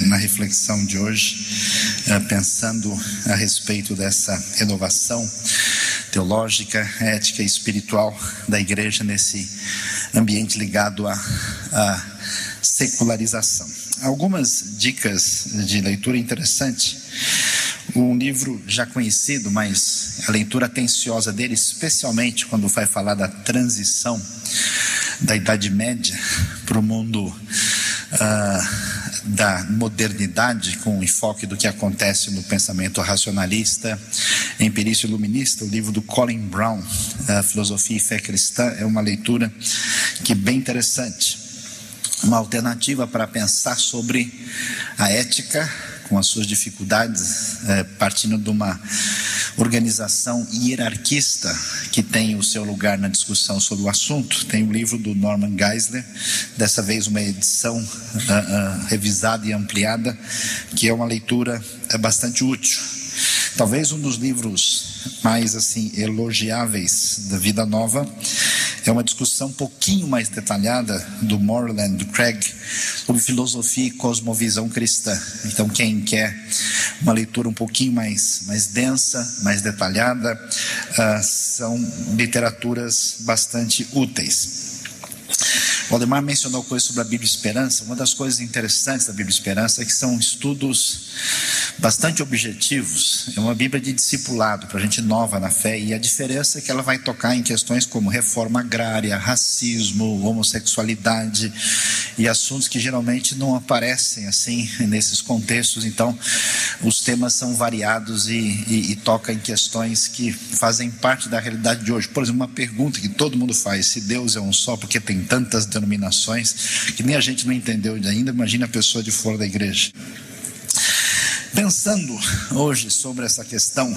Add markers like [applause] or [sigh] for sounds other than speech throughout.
na reflexão de hoje, eh, pensando a respeito dessa renovação teológica, ética e espiritual da igreja nesse ambiente ligado à, à secularização. Algumas dicas de leitura interessante. Um livro já conhecido, mas a leitura atenciosa dele, especialmente quando vai falar da transição da Idade Média para o mundo uh, da modernidade, com enfoque do que acontece no pensamento racionalista, empirício iluminista, o livro do Colin Brown, Filosofia e Fé Cristã, é uma leitura que é bem interessante. Uma alternativa para pensar sobre a ética com as suas dificuldades, é, partindo de uma organização hierarquista que tem o seu lugar na discussão sobre o assunto. Tem o livro do Norman Geisler, dessa vez uma edição uh, uh, revisada e ampliada, que é uma leitura uh, bastante útil. Talvez um dos livros mais assim elogiáveis da Vida Nova é uma discussão um pouquinho mais detalhada do Moreland, do Craig, sobre filosofia e cosmovisão cristã. Então, quem quer uma leitura um pouquinho mais, mais densa, mais detalhada, uh, são literaturas bastante úteis. O Aldemar mencionou coisas sobre a Bíblia Esperança. Uma das coisas interessantes da Bíblia Esperança é que são estudos bastante objetivos. É uma Bíblia de discipulado para gente nova na fé e a diferença é que ela vai tocar em questões como reforma agrária, racismo, homossexualidade e assuntos que geralmente não aparecem assim [laughs] nesses contextos. Então, os temas são variados e, e, e toca em questões que fazem parte da realidade de hoje. Por exemplo, uma pergunta que todo mundo faz: se Deus é um só, porque tem tantas denominações que nem a gente não entendeu ainda? Imagina a pessoa de fora da igreja. Pensando hoje sobre essa questão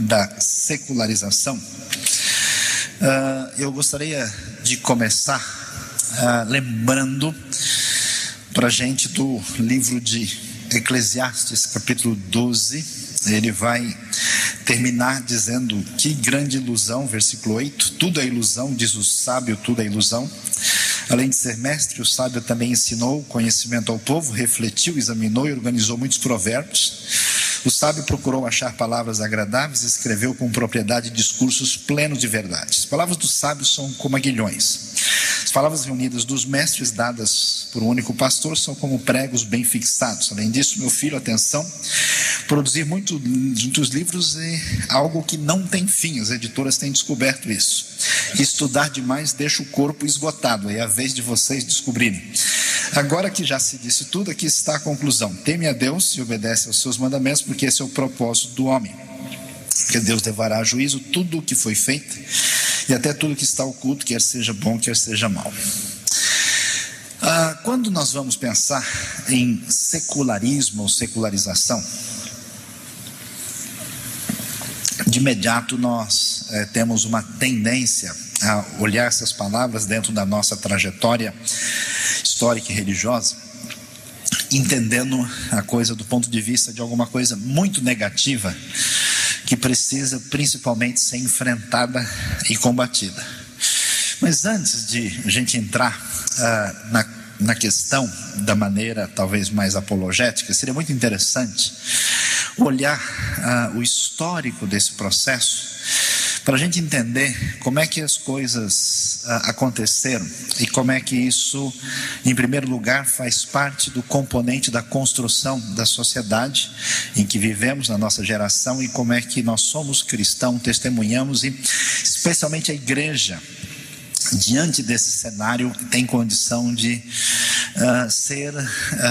da secularização, uh, eu gostaria de começar uh, lembrando para a gente do livro de Eclesiastes, capítulo 12. Ele vai terminar dizendo: Que grande ilusão, versículo 8: Tudo é ilusão, diz o sábio, tudo é ilusão. Além de ser mestre, o sábio também ensinou conhecimento ao povo, refletiu, examinou e organizou muitos provérbios. O sábio procurou achar palavras agradáveis e escreveu com propriedade discursos plenos de verdade. As palavras do sábio são como aguilhões. As palavras reunidas dos mestres dadas por um único pastor são como pregos bem fixados. Além disso, meu filho, atenção, produzir muito, muitos livros é algo que não tem fim. As editoras têm descoberto isso. Estudar demais deixa o corpo esgotado. É a vez de vocês descobrirem. Agora que já se disse tudo, aqui está a conclusão: teme a Deus e obedece aos seus mandamentos, porque esse é o propósito do homem. Porque Deus levará a juízo tudo o que foi feito e até tudo que está oculto, quer seja bom, quer seja mal. Ah, quando nós vamos pensar em secularismo ou secularização, de imediato nós eh, temos uma tendência a olhar essas palavras dentro da nossa trajetória histórica e religiosa, entendendo a coisa do ponto de vista de alguma coisa muito negativa que precisa principalmente ser enfrentada e combatida. Mas antes de a gente entrar uh, na, na questão da maneira talvez mais apologética, seria muito interessante olhar uh, o histórico desse processo para a gente entender como é que as coisas ah, aconteceram e como é que isso, em primeiro lugar, faz parte do componente da construção da sociedade em que vivemos, na nossa geração, e como é que nós somos cristãos, testemunhamos e, especialmente, a igreja diante desse cenário, tem condição de uh, ser uh,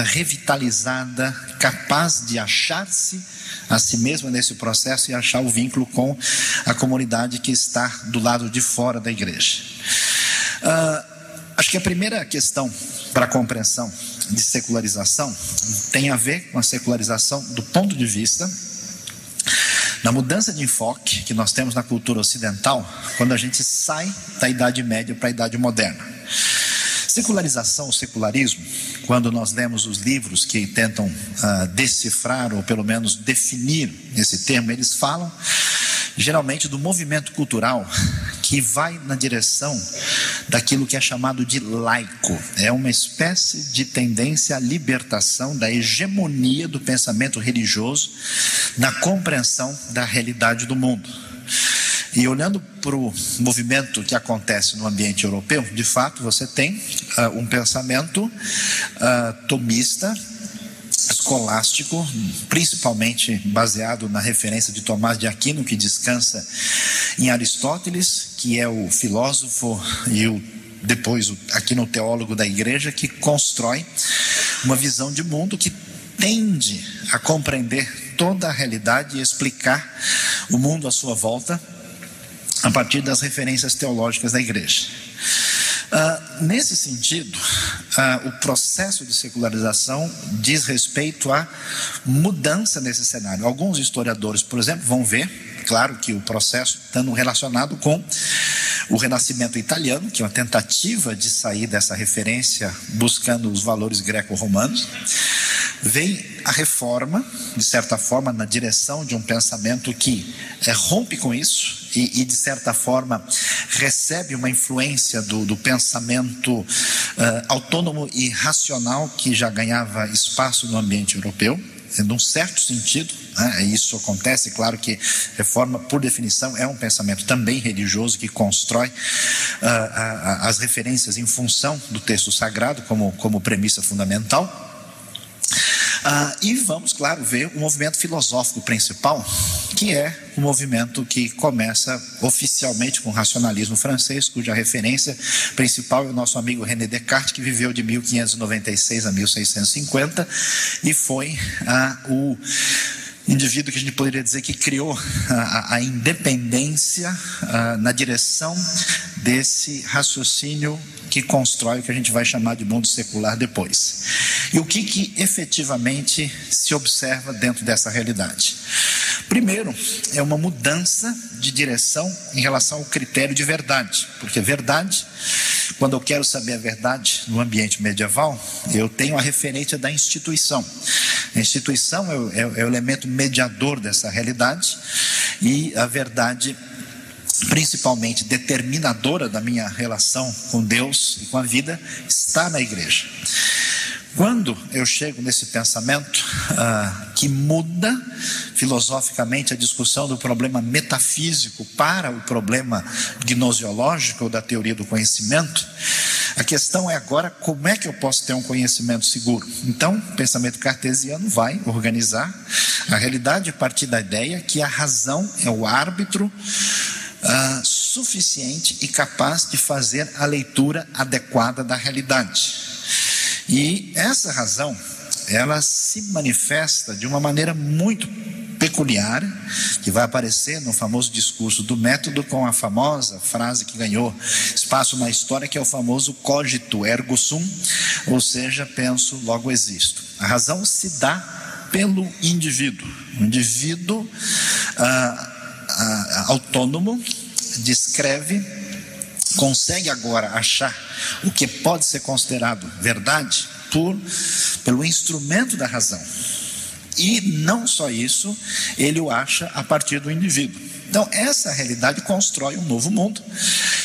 revitalizada, capaz de achar-se a si mesma nesse processo e achar o vínculo com a comunidade que está do lado de fora da igreja. Uh, acho que a primeira questão para a compreensão de secularização tem a ver com a secularização do ponto de vista na mudança de enfoque que nós temos na cultura ocidental, quando a gente sai da Idade Média para a Idade Moderna. Secularização, secularismo, quando nós lemos os livros que tentam uh, decifrar ou pelo menos definir esse termo, eles falam geralmente do movimento cultural que vai na direção daquilo que é chamado de laico. É uma espécie de tendência à libertação da hegemonia do pensamento religioso na compreensão da realidade do mundo. E olhando para o movimento que acontece no ambiente europeu, de fato você tem uh, um pensamento uh, tomista, escolástico, principalmente baseado na referência de Tomás de Aquino, que descansa em Aristóteles, que é o filósofo e o depois aqui no teólogo da igreja que constrói uma visão de mundo que tende a compreender toda a realidade e explicar o mundo à sua volta a partir das referências teológicas da igreja. Uh, nesse sentido, uh, o processo de secularização diz respeito à mudança nesse cenário. Alguns historiadores, por exemplo, vão ver, claro que o processo estando relacionado com o Renascimento italiano, que é uma tentativa de sair dessa referência buscando os valores greco-romanos. Vem a reforma, de certa forma, na direção de um pensamento que é, rompe com isso e, e, de certa forma, recebe uma influência do, do pensamento uh, autônomo e racional que já ganhava espaço no ambiente europeu num certo sentido, né, isso acontece, claro que reforma, por definição, é um pensamento também religioso que constrói uh, as referências em função do texto sagrado como, como premissa fundamental. Uh, e vamos, claro, ver o movimento filosófico principal, que é o movimento que começa oficialmente com o racionalismo francês, cuja referência principal é o nosso amigo René Descartes, que viveu de 1596 a 1650 e foi uh, o indivíduo que a gente poderia dizer que criou a, a independência uh, na direção desse raciocínio que constrói o que a gente vai chamar de mundo secular depois. E o que, que efetivamente se observa dentro dessa realidade? Primeiro, é uma mudança de direção em relação ao critério de verdade, porque verdade, quando eu quero saber a verdade no ambiente medieval, eu tenho a referência da instituição. A instituição é o, é o elemento mediador dessa realidade e a verdade principalmente determinadora da minha relação com Deus e com a vida, está na igreja. Quando eu chego nesse pensamento ah, que muda filosoficamente a discussão do problema metafísico para o problema gnosiológico ou da teoria do conhecimento, a questão é agora como é que eu posso ter um conhecimento seguro. Então, o pensamento cartesiano vai organizar a realidade a partir da ideia que a razão é o árbitro ah, suficiente e capaz de fazer a leitura adequada da realidade. E essa razão, ela se manifesta de uma maneira muito peculiar, que vai aparecer no famoso discurso do método com a famosa frase que ganhou espaço na história, que é o famoso cogito ergo sum, ou seja, penso, logo existo. A razão se dá pelo indivíduo. O indivíduo ah, ah, autônomo descreve consegue agora achar o que pode ser considerado verdade por pelo instrumento da razão. E não só isso, ele o acha a partir do indivíduo. Então, essa realidade constrói um novo mundo,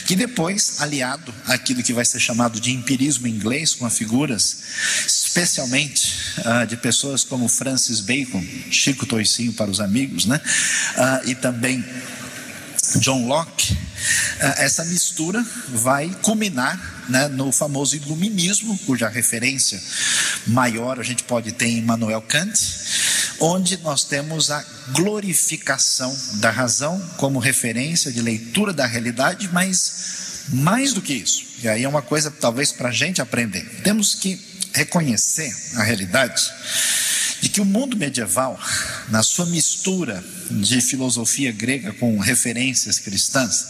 que depois, aliado àquilo que vai ser chamado de empirismo inglês, com figuras especialmente uh, de pessoas como Francis Bacon, Chico Toicinho para os amigos, né? Uh, e também John Locke, eh, essa mistura vai culminar né, no famoso iluminismo, cuja referência maior a gente pode ter em Immanuel Kant, onde nós temos a glorificação da razão como referência de leitura da realidade, mas mais do que isso, e aí é uma coisa talvez para a gente aprender, temos que reconhecer a realidade de que o mundo medieval, na sua mistura de filosofia grega com referências cristãs,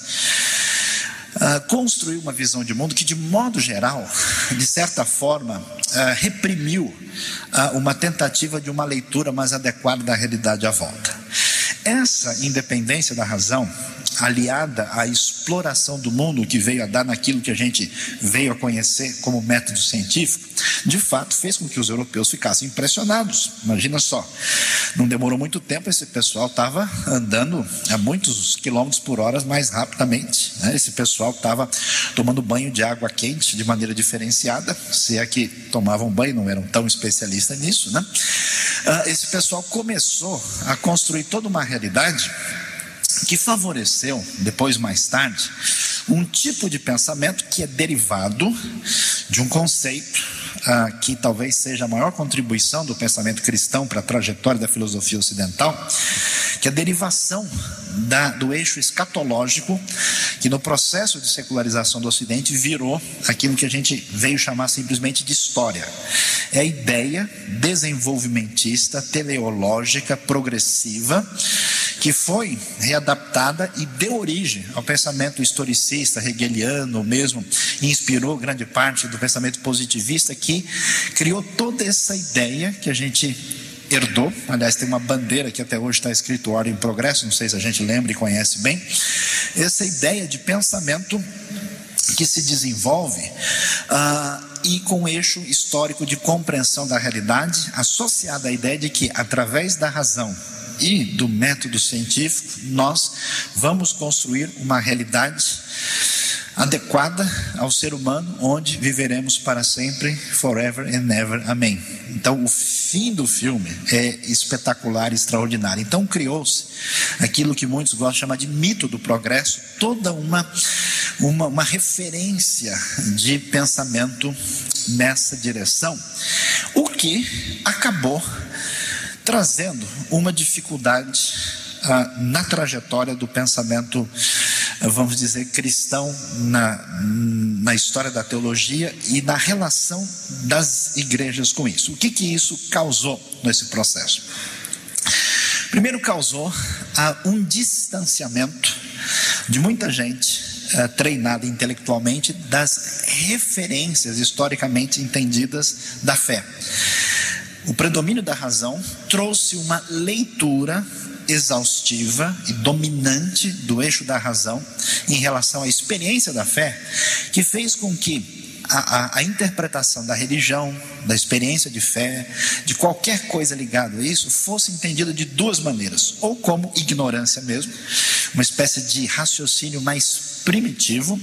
uh, construiu uma visão de mundo que, de modo geral, de certa forma, uh, reprimiu uh, uma tentativa de uma leitura mais adequada da realidade à volta. Essa independência da razão aliada à exploração do mundo que veio a dar naquilo que a gente veio a conhecer como método científico, de fato fez com que os europeus ficassem impressionados. Imagina só, não demorou muito tempo, esse pessoal estava andando a muitos quilômetros por hora mais rapidamente. Né? Esse pessoal estava tomando banho de água quente de maneira diferenciada, se é que tomavam banho, não eram tão especialistas nisso, né? Ah, esse pessoal começou a construir toda uma realidade que favoreceu, depois mais tarde, um tipo de pensamento que é derivado de um conceito ah, que talvez seja a maior contribuição do pensamento cristão para a trajetória da filosofia ocidental, que é a derivação da, do eixo escatológico, que no processo de secularização do Ocidente virou aquilo que a gente veio chamar simplesmente de história. É a ideia desenvolvimentista, teleológica, progressiva, que foi readaptada e deu origem ao pensamento historicista, hegeliano mesmo, e inspirou grande parte do pensamento positivista que criou toda essa ideia que a gente herdou. Aliás, tem uma bandeira que até hoje está escrito Ordem em Progresso, não sei se a gente lembra e conhece bem. Essa ideia de pensamento que se desenvolve uh, e com eixo histórico de compreensão da realidade, associada à ideia de que, através da razão e do método científico, nós vamos construir uma realidade adequada ao ser humano, onde viveremos para sempre, forever and ever. Amém. Então, o fim do filme é espetacular, extraordinário. Então, criou-se aquilo que muitos gostam de chamar de mito do progresso, toda uma, uma, uma referência de pensamento nessa direção, o que acabou trazendo uma dificuldade ah, na trajetória do pensamento vamos dizer, cristão na, na história da teologia e na relação das igrejas com isso. O que, que isso causou nesse processo? Primeiro, causou ah, um distanciamento de muita gente ah, treinada intelectualmente das referências historicamente entendidas da fé. O predomínio da razão trouxe uma leitura exaustiva e dominante do eixo da razão em relação à experiência da fé, que fez com que a, a, a, interpretação da religião, da experiência de fé, de qualquer coisa ligada a isso, fosse entendida de duas maneiras: ou como ignorância mesmo, uma espécie de raciocínio mais primitivo,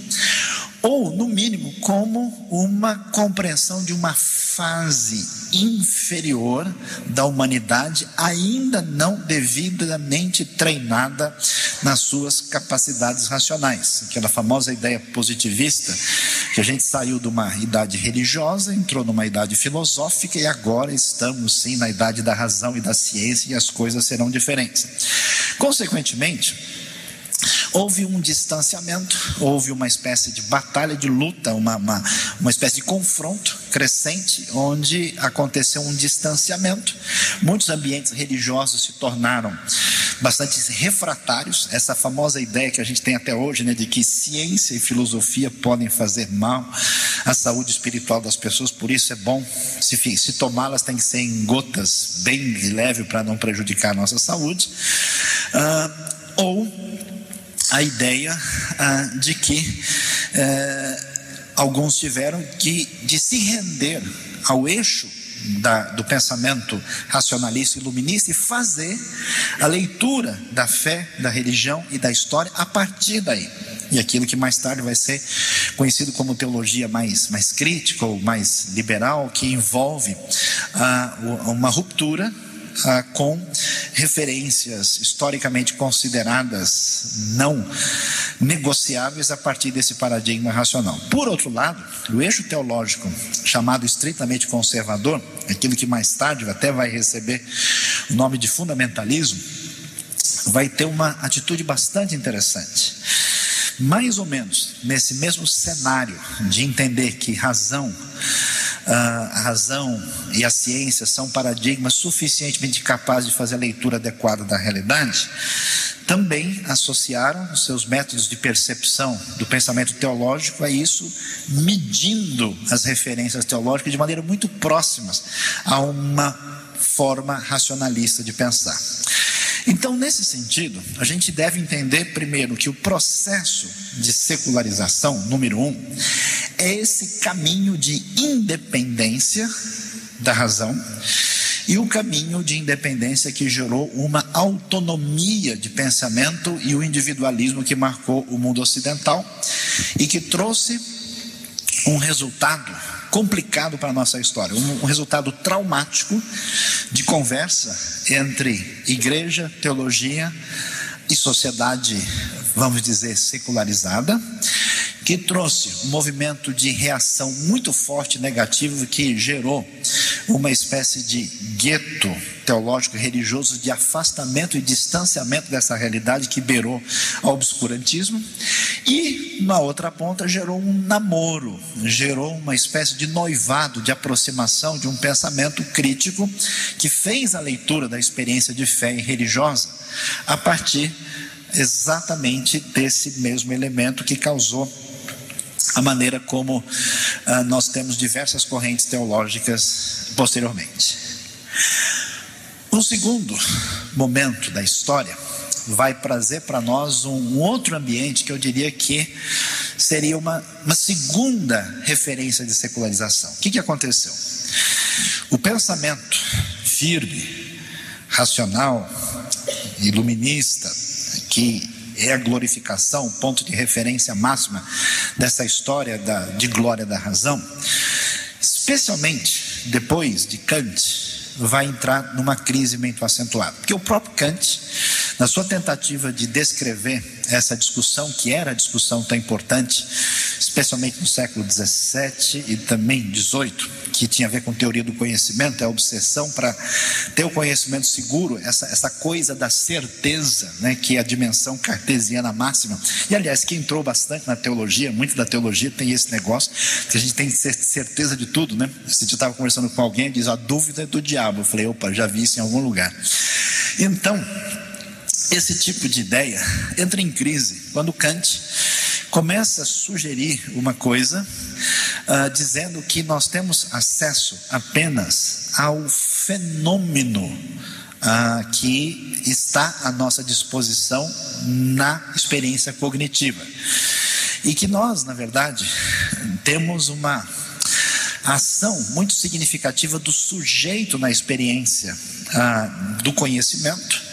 ou, no mínimo, como uma compreensão de uma fase inferior da humanidade, ainda não devidamente treinada nas suas capacidades racionais. Aquela famosa ideia positivista, que a gente saiu de uma idade religiosa, entrou numa idade filosófica e agora estamos sim na idade da razão e da ciência e as coisas serão diferentes. Consequentemente, houve um distanciamento, houve uma espécie de batalha, de luta, uma, uma, uma espécie de confronto crescente, onde aconteceu um distanciamento. Muitos ambientes religiosos se tornaram bastante refratários. Essa famosa ideia que a gente tem até hoje, né, de que ciência e filosofia podem fazer mal à saúde espiritual das pessoas, por isso é bom, se, se tomá-las, tem que ser em gotas bem leve para não prejudicar a nossa saúde. Uh, ou a ideia ah, de que eh, alguns tiveram que, de se render ao eixo da, do pensamento racionalista iluminista e fazer a leitura da fé, da religião e da história a partir daí. E aquilo que mais tarde vai ser conhecido como teologia mais, mais crítica ou mais liberal, que envolve ah, uma ruptura ah, com referências historicamente consideradas não negociáveis a partir desse paradigma racional. Por outro lado, o eixo teológico chamado estritamente conservador, aquilo que mais tarde até vai receber o nome de fundamentalismo, vai ter uma atitude bastante interessante. Mais ou menos nesse mesmo cenário de entender que razão a razão e a ciência são paradigmas suficientemente capazes de fazer a leitura adequada da realidade, também associaram os seus métodos de percepção do pensamento teológico a isso, medindo as referências teológicas de maneira muito próximas a uma forma racionalista de pensar. Então, nesse sentido, a gente deve entender primeiro que o processo de secularização, número um, é esse caminho de independência da razão e o caminho de independência que gerou uma autonomia de pensamento e o individualismo que marcou o mundo ocidental e que trouxe um resultado complicado para a nossa história, um, um resultado traumático de conversa entre igreja, teologia e sociedade, vamos dizer, secularizada, que trouxe um movimento de reação muito forte negativo que gerou uma espécie de gueto teológico religioso de afastamento e distanciamento dessa realidade que beirou ao obscurantismo. E na outra ponta gerou um namoro, gerou uma espécie de noivado, de aproximação de um pensamento crítico que fez a leitura da experiência de fé religiosa a partir exatamente desse mesmo elemento que causou a maneira como uh, nós temos diversas correntes teológicas posteriormente. Um segundo momento da história vai trazer para nós um outro ambiente que eu diria que seria uma, uma segunda referência de secularização. O que, que aconteceu? O pensamento firme, racional, iluminista, que é a glorificação, ponto de referência máxima dessa história da, de glória da razão, especialmente depois de Kant, vai entrar numa crise muito acentuada. Porque o próprio Kant, na sua tentativa de descrever essa discussão, que era a discussão tão importante, especialmente no século XVII e também XVIII, que tinha a ver com teoria do conhecimento, a obsessão para ter o conhecimento seguro, essa, essa coisa da certeza, né, que é a dimensão cartesiana máxima. E aliás, que entrou bastante na teologia, muito da teologia tem esse negócio, que a gente tem certeza de tudo, né? Se eu estava conversando com alguém, diz a dúvida é do diabo. Eu falei, opa, já vi isso em algum lugar. Então, esse tipo de ideia entra em crise quando Kant começa a sugerir uma coisa, uh, dizendo que nós temos acesso apenas ao fenômeno uh, que está à nossa disposição na experiência cognitiva. E que nós, na verdade, temos uma ação muito significativa do sujeito na experiência uh, do conhecimento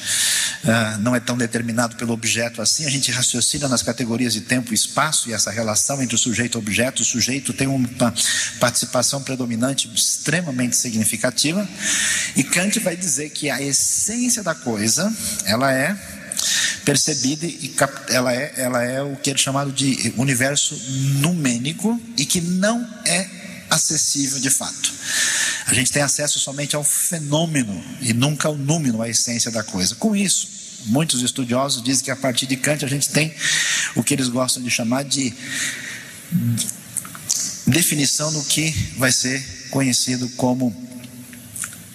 ah, não é tão determinado pelo objeto assim, a gente raciocina nas categorias de tempo e espaço e essa relação entre o sujeito e o objeto. O sujeito tem uma participação predominante extremamente significativa, e Kant vai dizer que a essência da coisa ela é percebida e ela é, ela é o que é chamado de universo numênico e que não é acessível de fato. A gente tem acesso somente ao fenômeno e nunca ao número, a essência da coisa. Com isso, muitos estudiosos dizem que a partir de Kant a gente tem o que eles gostam de chamar de definição do que vai ser conhecido como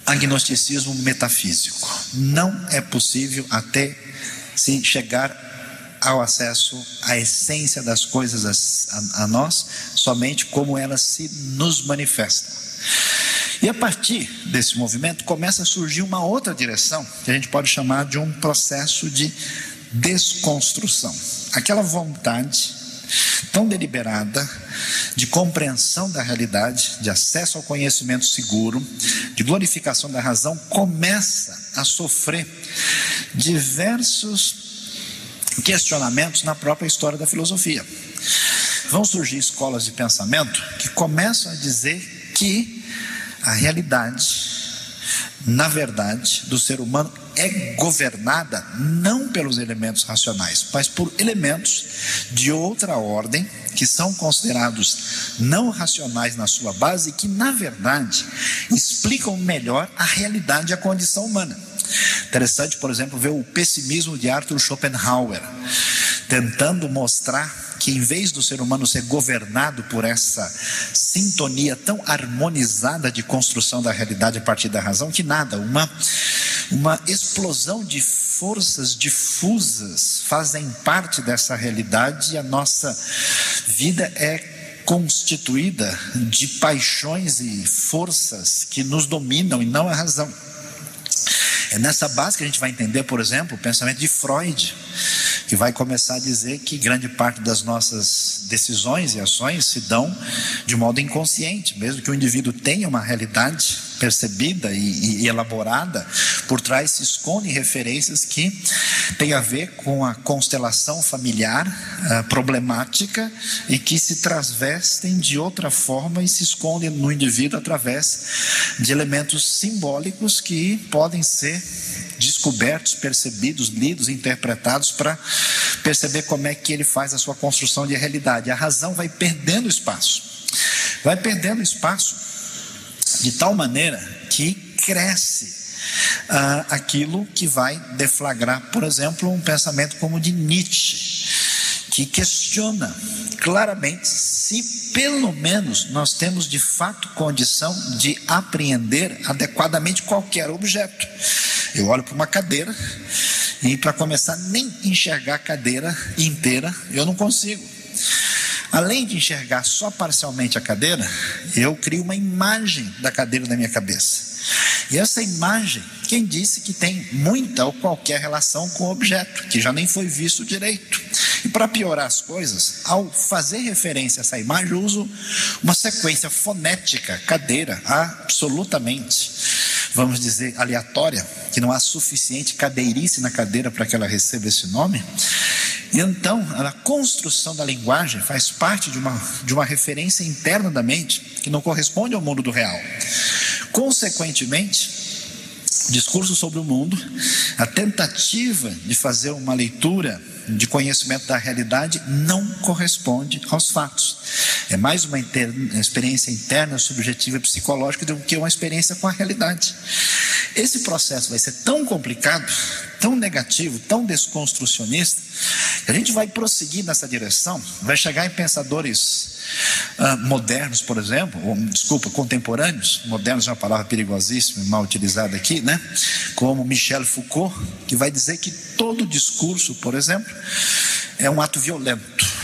agnosticismo metafísico. Não é possível até se chegar ao acesso à essência das coisas a, a, nós, somente como elas se nos manifestam. E a partir desse movimento começa a surgir uma outra direção, que a gente pode chamar de um processo de desconstrução. Aquela vontade tão deliberada de compreensão da realidade, de acesso ao conhecimento seguro, de glorificação da razão, começa a sofrer diversos questionamentos na própria história da filosofia. Vão surgir escolas de pensamento que começam a dizer que a realidade, na verdade, do ser humano é governada não pelos elementos racionais, mas por elementos de outra ordem que são considerados não racionais na sua base e que, na verdade, explicam melhor a realidade e a condição humana. Interessante, por exemplo, ver o pessimismo de Arthur Schopenhauer, tentando mostrar que em vez do ser humano ser governado por essa sintonia tão harmonizada de construção da realidade a partir da razão, que nada, uma, uma explosão de forças difusas fazem parte dessa realidade e a nossa vida é constituída de paixões e forças que nos dominam e não a razão. É nessa base que a gente vai entender, por exemplo, o pensamento de Freud, que vai começar a dizer que grande parte das nossas decisões e ações se dão de modo inconsciente, mesmo que o indivíduo tenha uma realidade percebida e, e, elaborada, por trás se escondem referências que têm a ver com a constelação familiar uh, problemática e que se transvestem de outra forma e se escondem no indivíduo através de elementos simbólicos que podem ser descobertos, percebidos, lidos, interpretados para perceber como é que ele faz a sua construção de realidade. A razão vai perdendo espaço, vai perdendo espaço de tal maneira que cresce uh, aquilo que vai deflagrar, por exemplo, um pensamento como o de Nietzsche, que questiona claramente se pelo menos nós temos de fato condição de apreender adequadamente qualquer objeto. Eu olho para uma cadeira e para começar nem enxergar a cadeira inteira, eu não consigo. Além de enxergar só parcialmente a cadeira, eu crio uma imagem da cadeira na minha cabeça. E essa imagem, quem disse que tem muita ou qualquer relação com o objeto, que já nem foi visto direito. E para piorar as coisas, ao fazer referência a essa imagem, uso uma sequência fonética, cadeira, absolutamente, vamos dizer, aleatória, que não há suficiente cadeirice na cadeira para que ela receba esse nome. Então, a construção da linguagem faz parte de uma, de uma referência interna da mente que não corresponde ao mundo do real. Consequentemente, discurso sobre o mundo, a tentativa de fazer uma leitura de conhecimento da realidade não corresponde aos fatos. É mais uma, inter... uma experiência interna, subjetiva e psicológica do que uma experiência com a realidade. Esse processo vai ser tão complicado, tão negativo, tão desconstrucionista, que a gente vai prosseguir nessa direção, vai chegar em pensadores uh, modernos, por exemplo, ou, desculpa, contemporâneos, modernos é uma palavra perigosíssima, mal utilizada aqui, né? Como Michel Foucault, que vai dizer que todo discurso, por exemplo, é um ato violento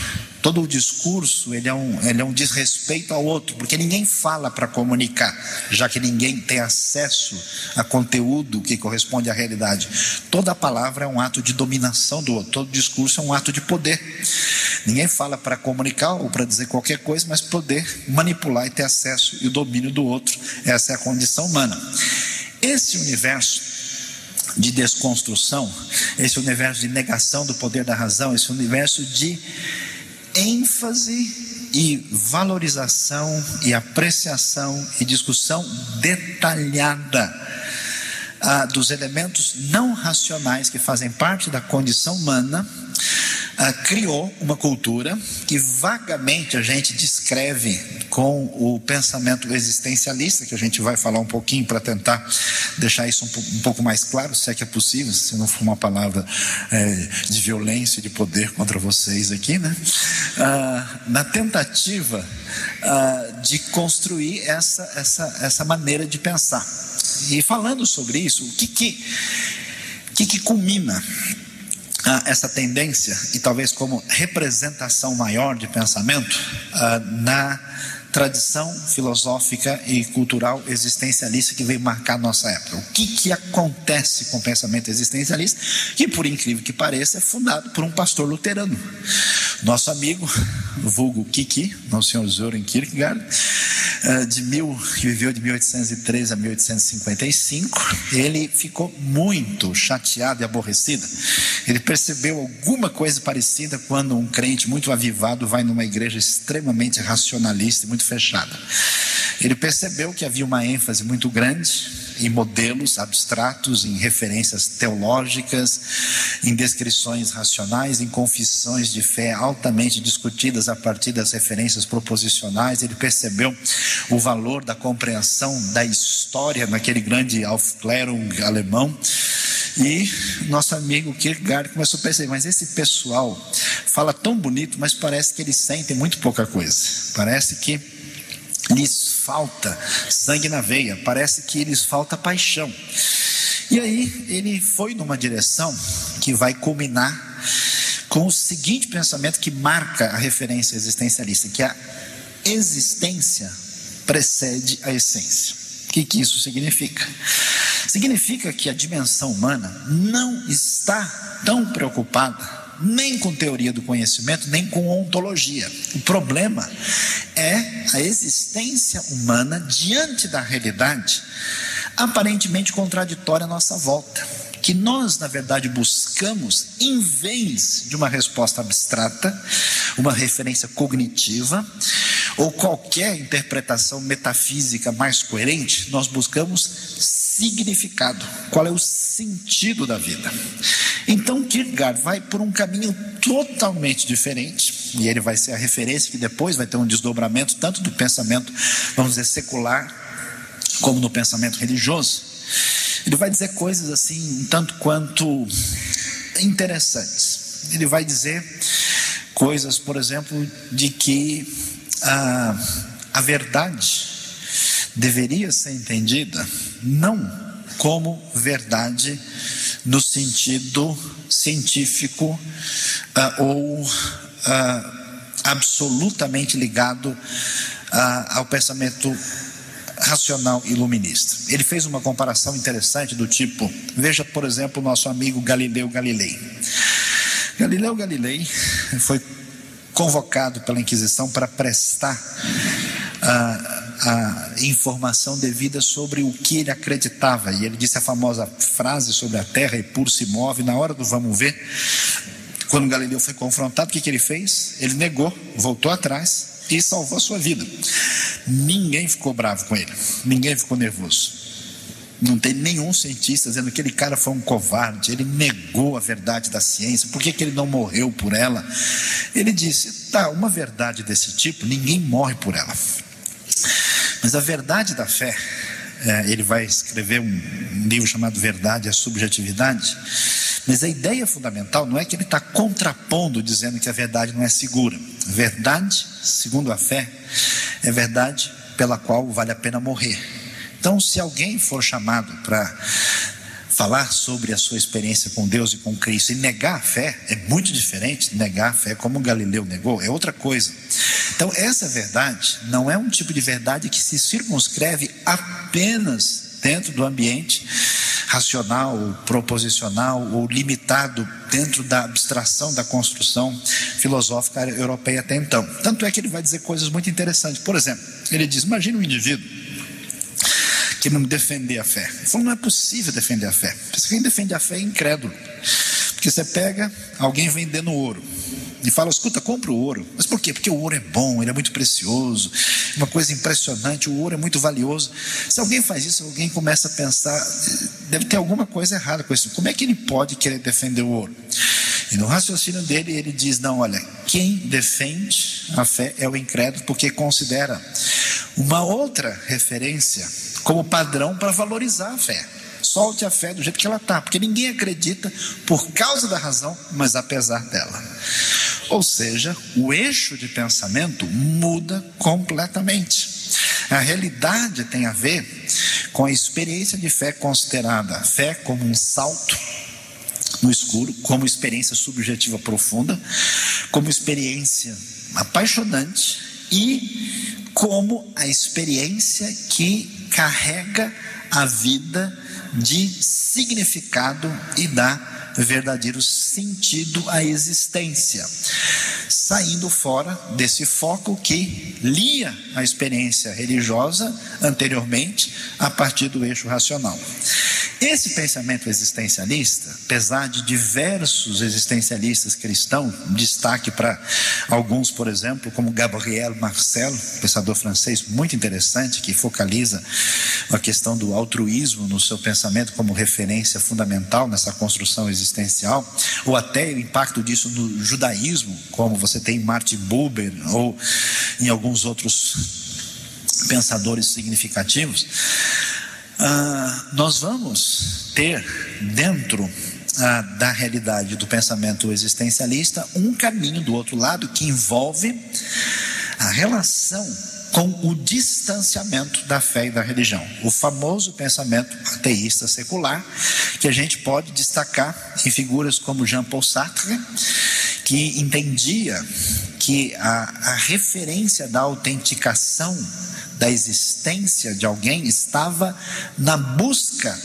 todo o discurso ele é, um, ele é um desrespeito ao outro, porque ninguém fala para comunicar, já que ninguém tem acesso a conteúdo que corresponde à realidade. Toda palavra é um ato de dominação do outro, todo discurso é um ato de poder. Ninguém fala para comunicar ou para dizer qualquer coisa, mas poder manipular e ter acesso e o domínio do outro. Essa é a condição humana. Esse universo de desconstrução, esse universo de negação do poder da razão, esse universo de ênfase e valorização e apreciação e discussão detalhada ah, dos elementos não racionais que fazem parte da condição humana ah, criou uma cultura que vagamente a gente descreve com o pensamento existencialista, que a gente vai falar um pouquinho para tentar deixar isso um, um, pouco mais claro, se é que é possível, se não for uma palavra é, de violência e de poder contra vocês aqui, né? Ah, na tentativa ah, de construir essa, essa, essa maneira de pensar. E falando sobre isso, o que que, que, que culmina ah, essa tendência, e talvez como representação maior de pensamento, ah, na tradição filosófica e cultural existencialista que veio marcar nossa época. O que, que acontece com o pensamento existencialista, que por incrível que pareça é fundado por um pastor luterano. Nosso amigo, vulgo Kiki, o senhor Zoran Kierkegaard, eh, de mil, que viveu de 1813 a 1855, ele ficou muito chateado e aborrecido. Ele percebeu alguma coisa parecida quando um crente muito avivado vai numa igreja extremamente racionalista e muito fechada. Ele percebeu que havia uma ênfase muito grande em modelos abstratos, em referências teológicas, em descrições racionais, em confissões de fé altamente discutidas a partir das referências proposicionais. Ele percebeu o valor da compreensão da história naquele grande Aufklärung alemão. E nosso amigo Kierkegaard começou a perceber, mas esse pessoal fala tão bonito, mas parece que eles sentem muito pouca coisa. Parece que lhes falta sangue na veia, parece que lhes falta paixão. E aí ele foi numa direção que vai culminar com o seguinte pensamento que marca a referência existencialista, que a existência precede a essência. que, que isso significa? Significa que a dimensão humana não está tão preocupada nem com teoria do conhecimento, nem com ontologia. O problema é a existência humana diante da realidade aparentemente contraditória à nossa volta. Que nós, na verdade, buscamos, em vez de uma resposta abstrata, uma referência cognitiva, ou qualquer interpretação metafísica mais coerente, nós buscamos significado. Qual é o sentido da vida? Então Kierkegaard vai por um caminho totalmente diferente, e ele vai ser a referência que depois vai ter um desdobramento tanto do pensamento, vamos dizer, secular, como no pensamento religioso. Ele vai dizer coisas assim, um tanto quanto interessantes. Ele vai dizer coisas, por exemplo, de que a, a verdade deveria ser entendida não como verdade no sentido científico uh, ou uh, absolutamente ligado uh, ao pensamento racional iluminista. Ele fez uma comparação interessante do tipo, veja, por exemplo, o nosso amigo Galileu Galilei. Galileu Galilei foi convocado pela Inquisição para prestar a informação devida sobre o que ele acreditava. E ele disse a famosa frase sobre a terra e por se move. Na hora do vamos ver, quando Galileu foi confrontado, o que, que ele fez? Ele negou, voltou atrás e salvou a sua vida. Ninguém ficou bravo com ele, ninguém ficou nervoso. Não tem nenhum cientista dizendo que aquele cara foi um covarde, ele negou a verdade da ciência, por que, que ele não morreu por ela? Ele disse: tá, uma verdade desse tipo, ninguém morre por ela. Mas a verdade da fé, é, ele vai escrever um, livro chamado Verdade e a Subjetividade. Mas a ideia fundamental não é que ele está contrapondo, dizendo que a verdade não é segura. Verdade, segundo a fé, é verdade pela qual vale a pena morrer. Então, se alguém for chamado para falar sobre a sua experiência com Deus e com Cristo e negar a fé é muito diferente negar a fé como Galileu negou, é outra coisa. Então, essa verdade não é um tipo de verdade que se circunscreve apenas dentro do ambiente racional, proposicional ou limitado dentro da abstração da construção filosófica europeia até então. Tanto é que ele vai dizer coisas muito interessantes. Por exemplo, ele diz: imagine um indivíduo que não defender a fé. Ele falou, não é possível defender a fé. Quem defende a fé é incrédulo. Porque você pega alguém vendendo ouro e fala, escuta, compra o ouro. Mas por quê? Porque o ouro é bom, ele é muito precioso, uma coisa impressionante, o ouro é muito valioso. Se alguém faz isso, alguém começa a pensar, deve ter alguma coisa errada com isso. Como é que ele pode querer defender o ouro? E no raciocínio dele, ele diz: não, olha, quem defende a fé é o incrédulo, porque considera uma outra referência como padrão para valorizar a fé. Solte a fé do jeito que ela está, porque ninguém acredita por causa da razão, mas apesar dela. Ou seja, o eixo de pensamento muda completamente. A realidade tem a ver com a experiência de fé considerada fé como um salto no escuro, como experiência subjetiva profunda, como experiência apaixonante e como a experiência que carrega a vida de significado e dá verdadeiro sentido à existência, saindo fora desse foco que lia a experiência religiosa anteriormente a partir do eixo racional. Esse pensamento existencialista, apesar de diversos existencialistas cristãos, destaque para alguns, por exemplo, como Gabriel Marcel, pensador francês muito interessante, que focaliza a questão do altruísmo no seu pensamento como referência fundamental nessa construção existencial, ou até o impacto disso no judaísmo, como você tem Martin Buber ou em alguns outros pensadores significativos ah, nós vamos ter dentro ah, da realidade do pensamento existencialista um caminho do outro lado que envolve a relação com o distanciamento da fé e da religião. O famoso pensamento ateísta secular, que a gente pode destacar em figuras como Jean Paul Sartre, que entendia que a, a referência da autenticação da existência de alguém estava na busca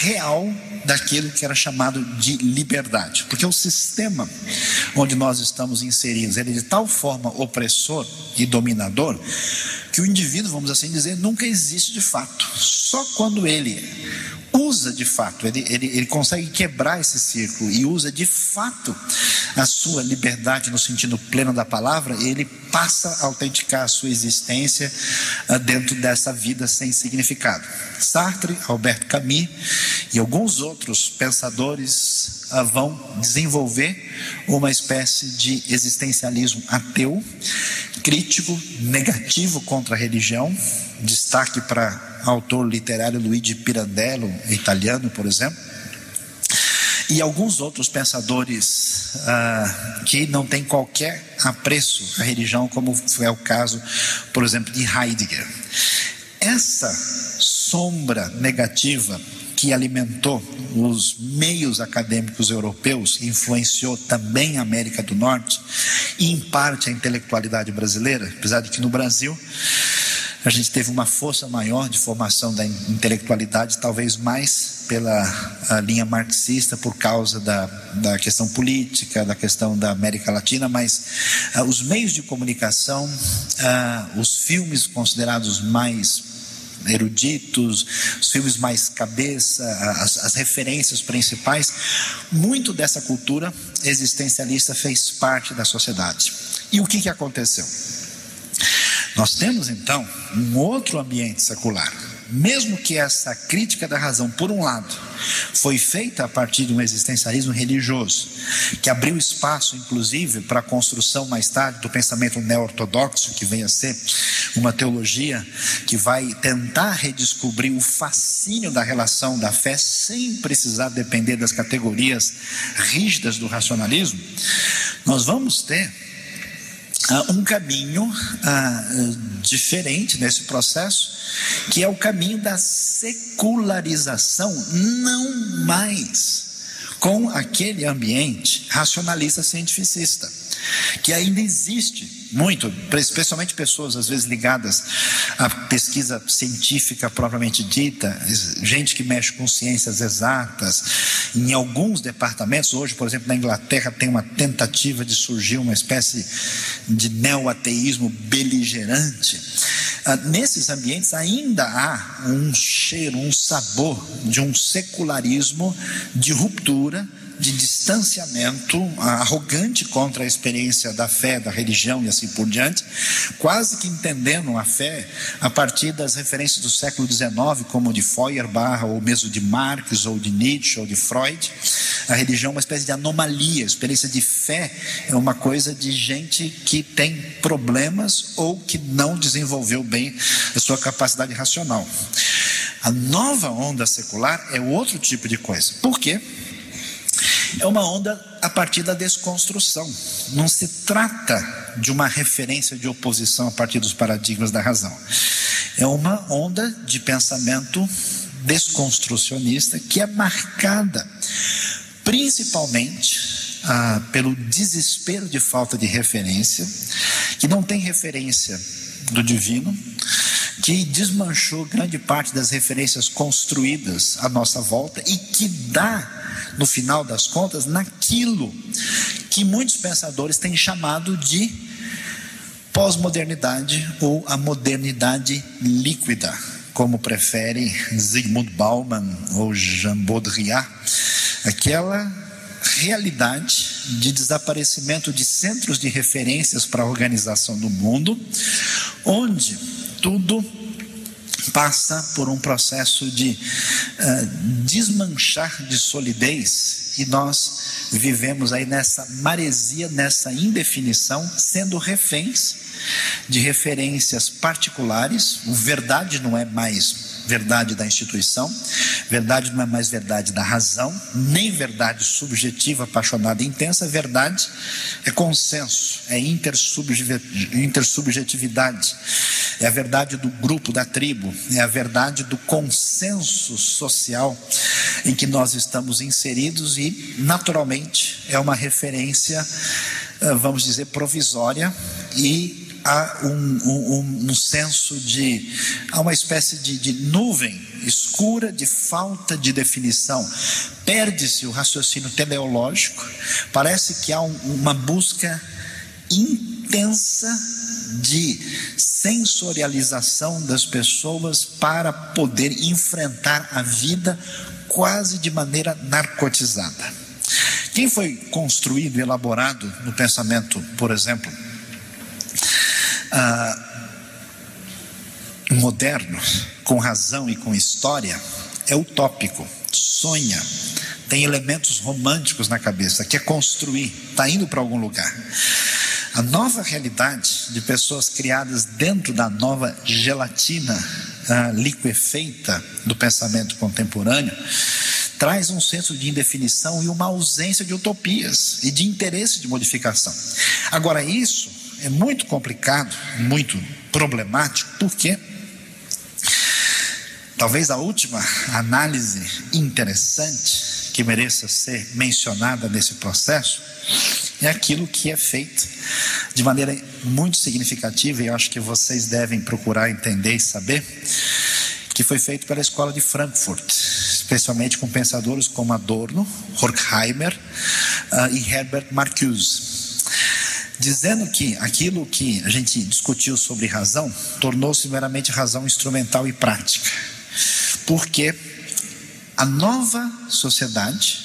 real daquilo que era chamado de liberdade, porque o sistema onde nós estamos inseridos ele é de tal forma opressor e dominador que o indivíduo, vamos assim dizer, nunca existe de fato. Só quando ele usa de fato, ele, ele, ele consegue quebrar esse círculo e usa de fato a sua liberdade no sentido pleno da palavra, ele passa a autenticar a sua existência uh, dentro dessa vida sem significado. Sartre, Alberto Camus e alguns outros pensadores uh, vão desenvolver uma espécie de existencialismo ateu, crítico, negativo contra a religião, destaque para autor literário Luigi Pirandello, italiano, por exemplo, e alguns outros pensadores uh, que não têm qualquer apreço à religião, como é o caso, por exemplo, de Heidegger. Essa sombra negativa que alimentou os meios acadêmicos europeus, influenciou também a América do Norte e, em parte, a intelectualidade brasileira, apesar de que no Brasil a gente teve uma força maior de formação da intelectualidade, talvez mais pela linha marxista, por causa da, da questão política, da questão da América Latina, mas uh, os meios de comunicação, uh, os filmes considerados mais eruditos, os filmes mais cabeça, as, as, referências principais, muito dessa cultura existencialista fez parte da sociedade. E o que, que aconteceu? Nós temos então um outro ambiente secular. Mesmo que essa crítica da razão, por um lado, foi feita a partir de um existencialismo religioso, que abriu espaço, inclusive, para a construção mais tarde do pensamento neo-ortodoxo, que vem a ser uma teologia que vai tentar redescobrir o fascínio da relação da fé sem precisar depender das categorias rígidas do racionalismo, nós vamos ter um caminho uh, diferente nesse processo, que é o caminho da secularização, não mais com aquele ambiente racionalista cientificista, que ainda existe muito, especialmente pessoas às vezes ligadas à pesquisa científica propriamente dita, gente que mexe com ciências exatas. Em alguns departamentos, hoje, por exemplo, na Inglaterra, tem uma tentativa de surgir uma espécie de neo-ateísmo beligerante. Ah, nesses ambientes ainda há um cheiro, um sabor de um secularismo de ruptura de distanciamento arrogante contra a experiência da fé, da religião e assim por diante, quase que entendendo a fé a partir das referências do século XIX, como de Feuerbach, ou mesmo de Marx, ou de Nietzsche, ou de Freud. A religião é uma espécie de anomalia, a experiência de fé é uma coisa de gente que tem problemas ou que não desenvolveu bem a sua capacidade racional. A nova onda secular é outro tipo de coisa. Por quê? É uma onda a partir da desconstrução. Não se trata de uma referência de oposição a partir dos paradigmas da razão. É uma onda de pensamento desconstrucionista que é marcada principalmente ah, pelo desespero de falta de referência, que não tem referência do divino, que desmanchou grande parte das referências construídas à nossa volta e que dá no final das contas, naquilo que muitos pensadores têm chamado de pós-modernidade ou a modernidade líquida, como preferem Zygmunt Bauman ou Jean Baudrillard, aquela realidade de desaparecimento de centros de referências para a organização do mundo, onde tudo passa por um processo de uh, desmanchar de solidez e nós vivemos aí nessa maresia, nessa indefinição, sendo reféns de referências particulares. O verdade não é mais verdade da instituição, verdade não é mais verdade da razão, nem verdade subjetiva, apaixonada e intensa, verdade é consenso, é intersubjetividade, é a verdade do grupo, da tribo, é a verdade do consenso social em que nós estamos inseridos e, naturalmente, é uma referência eh, vamos dizer, provisória e há um, um, um senso de, há uma espécie de, de nuvem escura de falta de definição. Perde-se o raciocínio teleológico, parece que há um, uma busca intensa de sensorialização das pessoas para poder enfrentar a vida quase de maneira narcotizada. Quem foi construído elaborado no pensamento, por exemplo, ah, moderno, com razão e com história, é utópico, sonha, tem elementos românticos na cabeça, quer construir, está indo para algum lugar. A nova realidade de pessoas criadas dentro da nova gelatina ah, liquefeita do pensamento contemporâneo traz um senso de indefinição e uma ausência de utopias e de interesse de modificação. Agora, isso é muito complicado, muito problemático, porque talvez a última análise interessante que mereça ser mencionada nesse processo é aquilo que é feito de maneira muito significativa, e eu acho que vocês devem procurar entender e saber, que foi feito pela escola de Frankfurt, especialmente com pensadores como Adorno, Horkheimer uh, e Herbert Marcuse dizendo que aquilo que a gente discutiu sobre razão tornou-se meramente razão instrumental e prática. Porque a nova sociedade,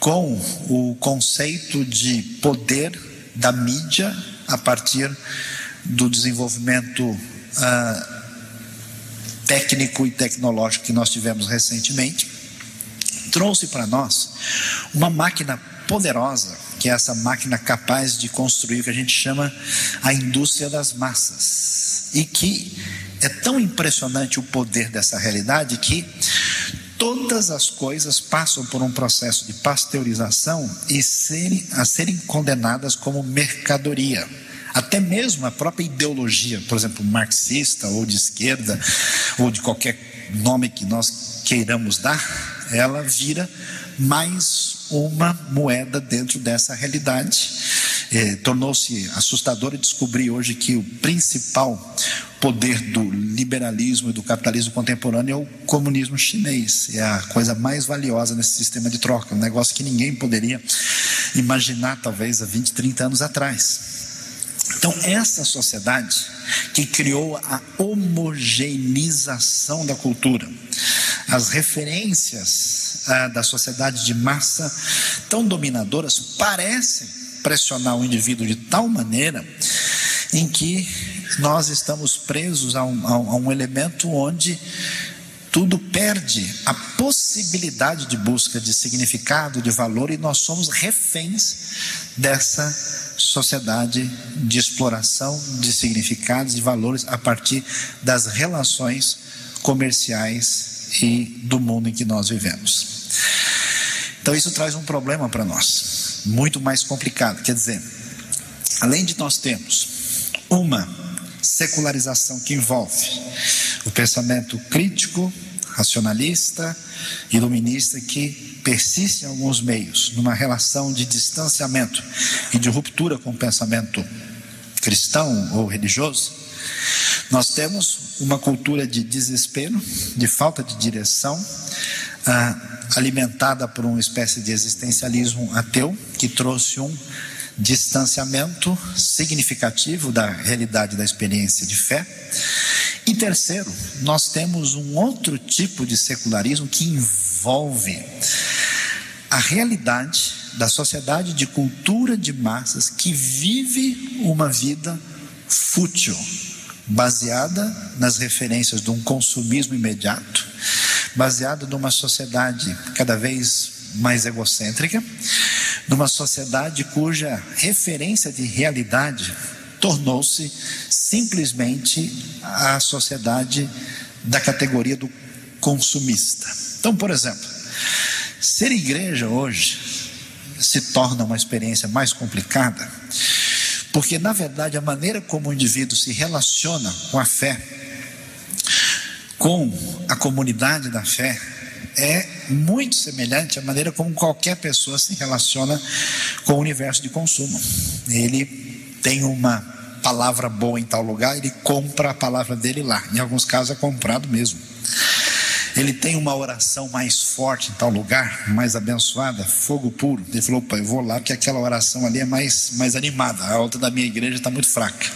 com o conceito de poder da mídia a partir do desenvolvimento uh, técnico e tecnológico que nós tivemos recentemente, trouxe para nós uma máquina poderosa que é essa máquina capaz de construir o que a gente chama a indústria das massas. E que é tão impressionante o poder dessa realidade que todas as coisas passam por um processo de pasteurização e serem, a serem condenadas como mercadoria. Até mesmo a própria ideologia, por exemplo, marxista ou de esquerda, ou de qualquer nome que nós queiramos dar, ela vira mais uma moeda dentro dessa realidade. É, Tornou-se assustador descobrir hoje que o principal poder do liberalismo e do capitalismo contemporâneo é o comunismo chinês. É a coisa mais valiosa nesse sistema de troca, um negócio que ninguém poderia imaginar, talvez, há 20, 30 anos atrás. Então, essa sociedade que criou a homogeneização da cultura, as referências ah, da sociedade de massa tão dominadoras parecem pressionar o indivíduo de tal maneira em que nós estamos presos a um, a um elemento onde tudo perde a possibilidade de busca de significado, de valor, e nós somos reféns dessa sociedade de exploração de significados e valores a partir das relações comerciais e do mundo em que nós vivemos. Então isso traz um problema para nós, muito mais complicado. Quer dizer, além de nós termos uma secularização que envolve o pensamento crítico, racionalista, iluminista que persiste em alguns meios numa relação de distanciamento e de ruptura com o pensamento cristão ou religioso, nós temos uma cultura de desespero, de falta de direção, ah, alimentada por uma espécie de existencialismo ateu que trouxe um distanciamento significativo da realidade da experiência de fé. E terceiro, nós temos um outro tipo de secularismo que envolve a realidade da sociedade de cultura de massas que vive uma vida fútil, baseada nas referências de um consumismo imediato, baseada numa sociedade cada vez mais egocêntrica, numa sociedade cuja referência de realidade tornou-se simplesmente a sociedade da categoria do consumista. Então, por exemplo, Ser igreja hoje se torna uma experiência mais complicada, porque na verdade a maneira como o indivíduo se relaciona com a fé, com a comunidade da fé, é muito semelhante à maneira como qualquer pessoa se relaciona com o universo de consumo. Ele tem uma palavra boa em tal lugar, ele compra a palavra dele lá. Em alguns casos é comprado mesmo. Ele tem uma oração mais forte em tal lugar, mais abençoada, fogo puro. Ele falou: Pai, eu vou lá porque aquela oração ali é mais, mais animada. A outra da minha igreja está muito fraca.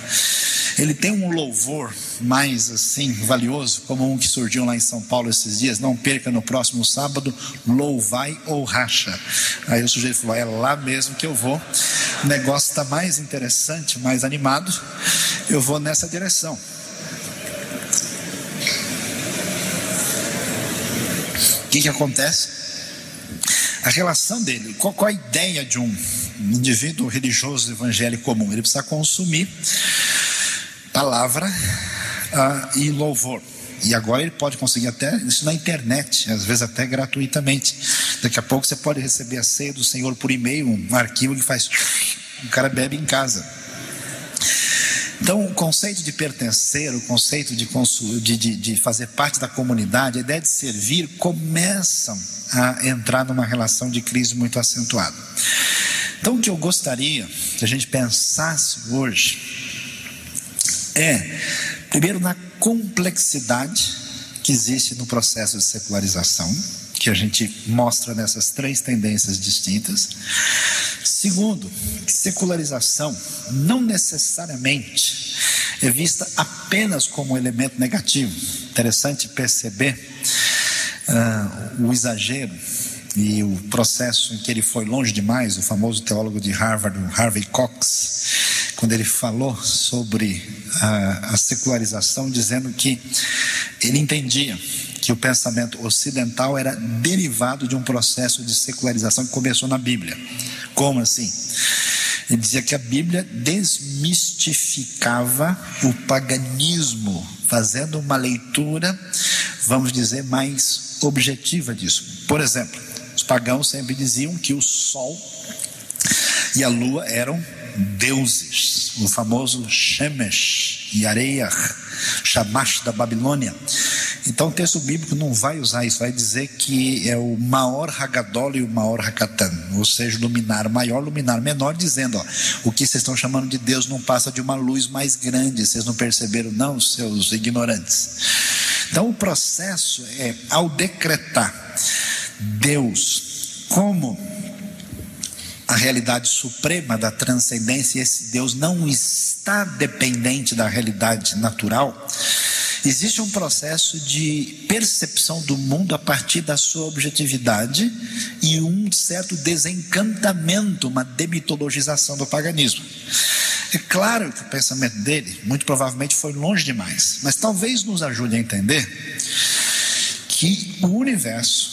Ele tem um louvor mais assim valioso, como um que surgiu lá em São Paulo esses dias. Não perca no próximo sábado, louvai ou racha. Aí o sujeito falou: é lá mesmo que eu vou. O negócio está mais interessante, mais animado. Eu vou nessa direção. Que, que acontece? A relação dele, qual, qual a ideia de um indivíduo religioso evangélico comum? Ele precisa consumir palavra uh, e louvor. E agora ele pode conseguir até isso na internet, às vezes até gratuitamente. Daqui a pouco você pode receber a ceia do Senhor por e-mail, um arquivo que faz. O cara bebe em casa. Então, o conceito de pertencer, o conceito de, de, de, de fazer parte da comunidade, a ideia de servir, começam a entrar numa relação de crise muito acentuada. Então, o que eu gostaria que a gente pensasse hoje é, primeiro, na complexidade que existe no processo de secularização, que a gente mostra nessas três tendências distintas. Segundo, secularização não necessariamente é vista apenas como um elemento negativo. Interessante perceber uh, o exagero e o processo em que ele foi longe demais, o famoso teólogo de Harvard, Harvey Cox, quando ele falou sobre a, a secularização, dizendo que ele entendia que o pensamento ocidental era derivado de um processo de secularização que começou na Bíblia. Como assim? Ele dizia que a Bíblia desmistificava o paganismo, fazendo uma leitura, vamos dizer, mais objetiva disso. Por exemplo, os pagãos sempre diziam que o sol e a lua eram deuses, o famoso Shemesh e Areiah, Shamash da Babilônia. Então o texto bíblico não vai usar isso, vai dizer que é o maior Hagadol e o maior Hakatan, ou seja, luminar maior, luminar menor, dizendo: ó, o que vocês estão chamando de Deus não passa de uma luz mais grande, vocês não perceberam, não, seus ignorantes. Então o processo é, ao decretar Deus como a realidade suprema da transcendência, esse Deus não está dependente da realidade natural, existe um processo de percepção do mundo a partir da sua objetividade e um certo desencantamento, uma demitologização do paganismo. É claro que o pensamento dele, muito provavelmente, foi longe demais, mas talvez nos ajude a entender que o universo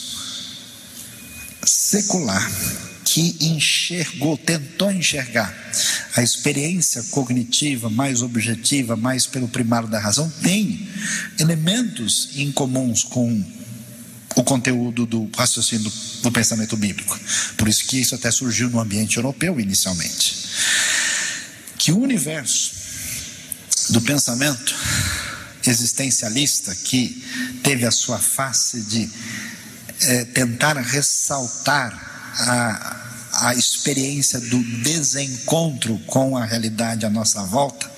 secular que enxergou, tentou enxergar a experiência cognitiva mais objetiva, mais pelo primário da razão, tem elementos incomuns com o conteúdo do raciocínio do, pensamento bíblico. Por isso que isso até surgiu no ambiente europeu inicialmente. Que o universo do pensamento existencialista que teve a sua face de é, tentar ressaltar a, a experiência do desencontro com a realidade à nossa volta,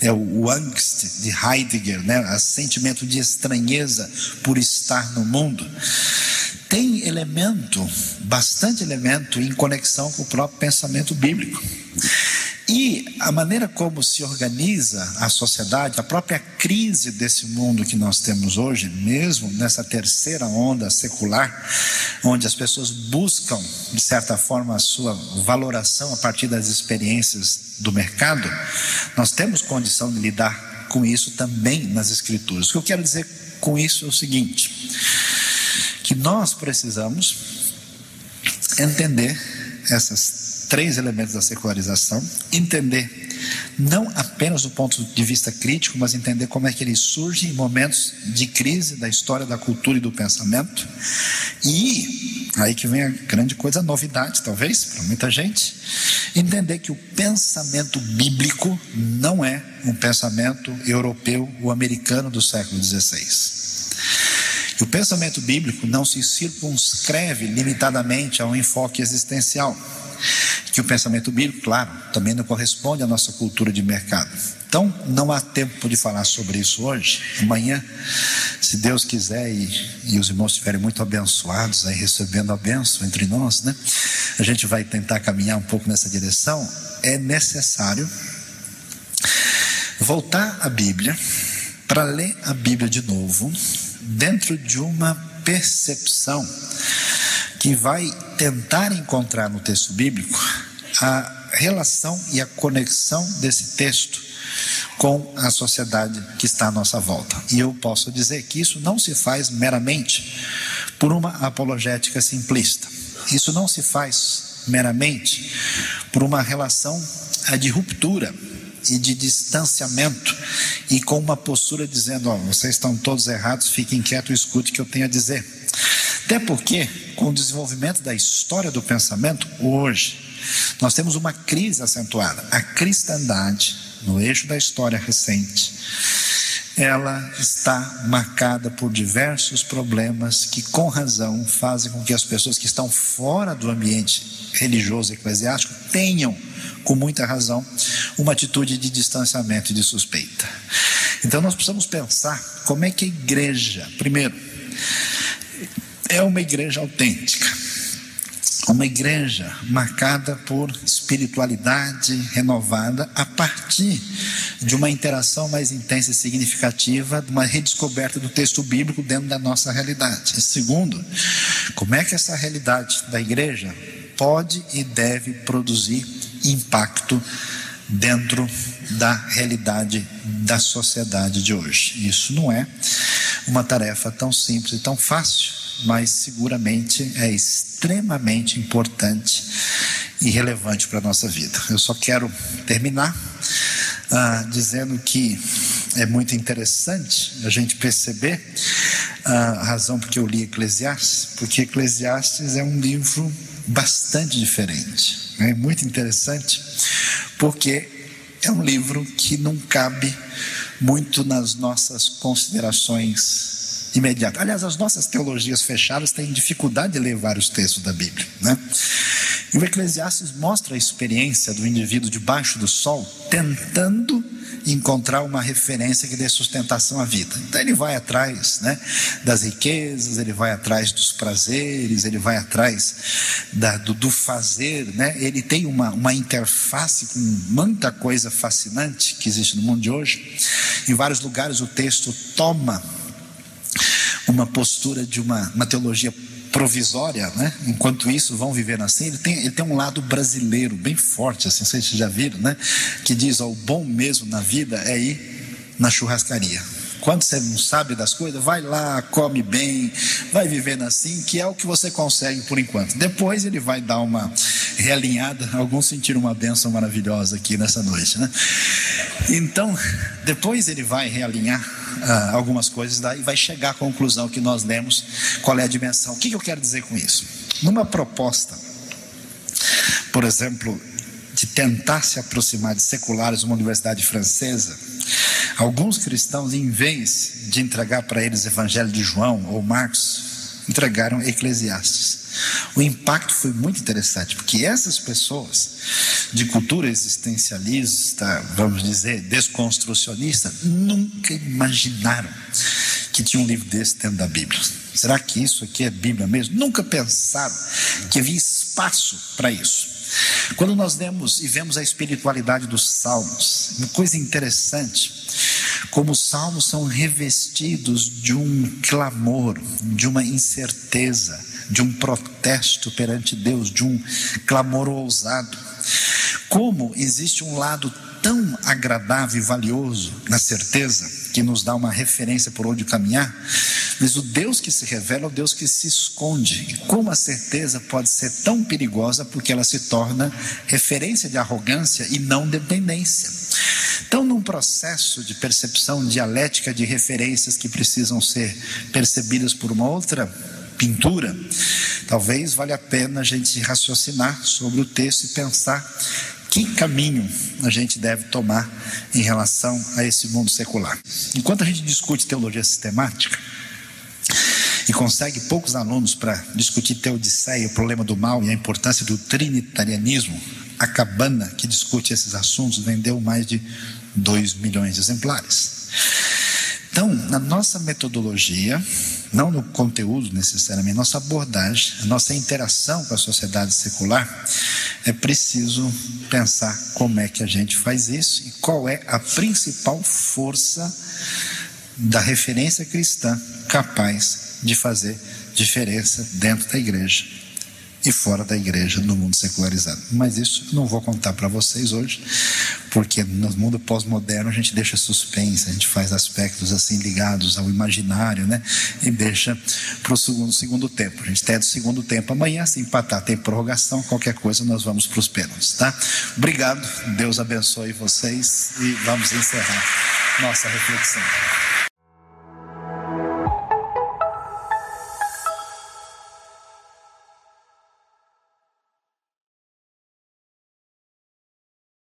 é o angst de Heidegger, né? o sentimento de estranheza por estar no mundo, tem elemento, bastante elemento, em conexão com o próprio pensamento bíblico. E a maneira como se organiza a sociedade, a própria crise desse mundo que nós temos hoje, mesmo nessa terceira onda secular, onde as pessoas buscam, de certa forma, a sua valoração a partir das experiências do mercado, nós temos condição de lidar com isso também nas Escrituras. O que eu quero dizer com isso é o seguinte: que nós precisamos entender essas três elementos da secularização, entender não apenas do ponto de vista crítico, mas entender como é que ele surge em momentos de crise da história da cultura e do pensamento. E aí que vem a grande coisa, a novidade, talvez, para muita gente, entender que o pensamento bíblico não é um pensamento europeu ou americano do século XVI o pensamento bíblico não se circunscreve limitadamente a um enfoque existencial. Que o pensamento bíblico, claro, também não corresponde à nossa cultura de mercado. Então, não há tempo de falar sobre isso hoje. Amanhã, se Deus quiser e, e os irmãos estiverem muito abençoados, aí recebendo a benção entre nós, né? A gente vai tentar caminhar um pouco nessa direção. É necessário voltar à Bíblia para ler a Bíblia de novo, dentro de uma percepção que vai tentar encontrar no texto bíblico a relação e a conexão desse texto com a sociedade que está à nossa volta. E eu posso dizer que isso não se faz meramente por uma apologética simplista. Isso não se faz meramente por uma relação de ruptura e de distanciamento e com uma postura dizendo: oh, vocês estão todos errados, fiquem quietos escute o que eu tenho a dizer. Até porque, com o desenvolvimento da história do pensamento, hoje, nós temos uma crise acentuada. A cristandade no eixo da história recente, ela está marcada por diversos problemas que, com razão, fazem com que as pessoas que estão fora do ambiente religioso e eclesiástico tenham, com muita razão, uma atitude de distanciamento e de suspeita. Então, nós precisamos pensar como é que a igreja, primeiro, é uma igreja autêntica uma igreja marcada por espiritualidade renovada a partir de uma interação mais intensa e significativa, de uma redescoberta do texto bíblico dentro da nossa realidade. E segundo, como é que essa realidade da igreja pode e deve produzir impacto dentro da realidade da sociedade de hoje. Isso não é uma tarefa tão simples e tão fácil, mas seguramente é extremamente importante e relevante para a nossa vida. Eu só quero terminar ah, dizendo que é muito interessante a gente perceber ah, a razão porque eu li Eclesiastes, porque Eclesiastes é um livro bastante diferente. É muito interessante, porque é um livro que não cabe muito nas nossas considerações imediata. Aliás, as nossas teologias fechadas têm dificuldade de ler vários textos da Bíblia. Né? E o Eclesiastes mostra a experiência do indivíduo debaixo do sol tentando encontrar uma referência que dê sustentação à vida. Então ele vai atrás né, das riquezas, ele vai atrás dos prazeres, ele vai atrás da, do, do, fazer. Né? Ele tem uma, uma interface com muita coisa fascinante que existe no mundo de hoje. Em vários lugares o texto toma uma postura de uma, uma teologia provisória, né? Enquanto isso vão vivendo assim, ele tem, ele tem um lado brasileiro bem forte, assim, vocês já viram, né? Que diz, ó, o bom mesmo na vida é ir na churrascaria. Quando você não sabe das coisas, vai lá, come bem, vai vivendo assim, que é o que você consegue por enquanto. Depois ele vai dar uma realinhada, alguns sentiram uma bênção maravilhosa aqui nessa noite, né? Então, depois ele vai realinhar ah, algumas coisas daí vai chegar à conclusão que nós lemos qual é a dimensão. O que, eu quero dizer com isso? Numa proposta, por exemplo, de tentar se aproximar de seculares numa universidade francesa, alguns cristãos, em vez de entregar para eles o Evangelho de João ou Marcos, entregaram Eclesiastes. O impacto foi muito interessante, porque essas pessoas de cultura existencialista, vamos dizer, desconstrucionista, nunca imaginaram que tinha um livro desse dentro da Bíblia. Será que isso aqui é Bíblia mesmo? Nunca pensaram que havia espaço para isso. Quando nós lemos e vemos a espiritualidade dos salmos, uma coisa interessante, como os salmos são revestidos de um clamor, de uma incerteza, de um protesto perante Deus, de um clamor ousado. Como existe um lado tão agradável e valioso na certeza, que nos dá uma referência por onde caminhar, mas o Deus que se revela é o Deus que se esconde. E como a certeza pode ser tão perigosa porque ela se torna referência de arrogância e não dependência. Então, num processo de percepção dialética de referências que precisam ser percebidas por uma outra pintura, talvez valha a pena a gente raciocinar sobre o texto e pensar que caminho a gente deve tomar em relação a esse mundo secular. Enquanto a gente discute teologia sistemática, e consegue poucos alunos para discutir Teodiceia, o problema do mal e a importância do trinitarianismo, a cabana que discute esses assuntos vendeu mais de 2 milhões de exemplares. Então, na nossa metodologia, não no conteúdo necessariamente, nossa abordagem, nossa interação com a sociedade secular, é preciso pensar como é que a gente faz isso e qual é a principal força da referência cristã capaz de fazer diferença dentro da igreja e fora da igreja no mundo secularizado. Mas isso eu não vou contar para vocês hoje, porque no mundo pós-moderno a gente deixa suspense, a gente faz aspectos assim ligados ao imaginário, né? E deixa para o segundo, segundo tempo. A gente tem do segundo tempo amanhã, se empatar, tem prorrogação, qualquer coisa nós vamos para os pênaltis, tá? Obrigado, Deus abençoe vocês e vamos encerrar nossa reflexão.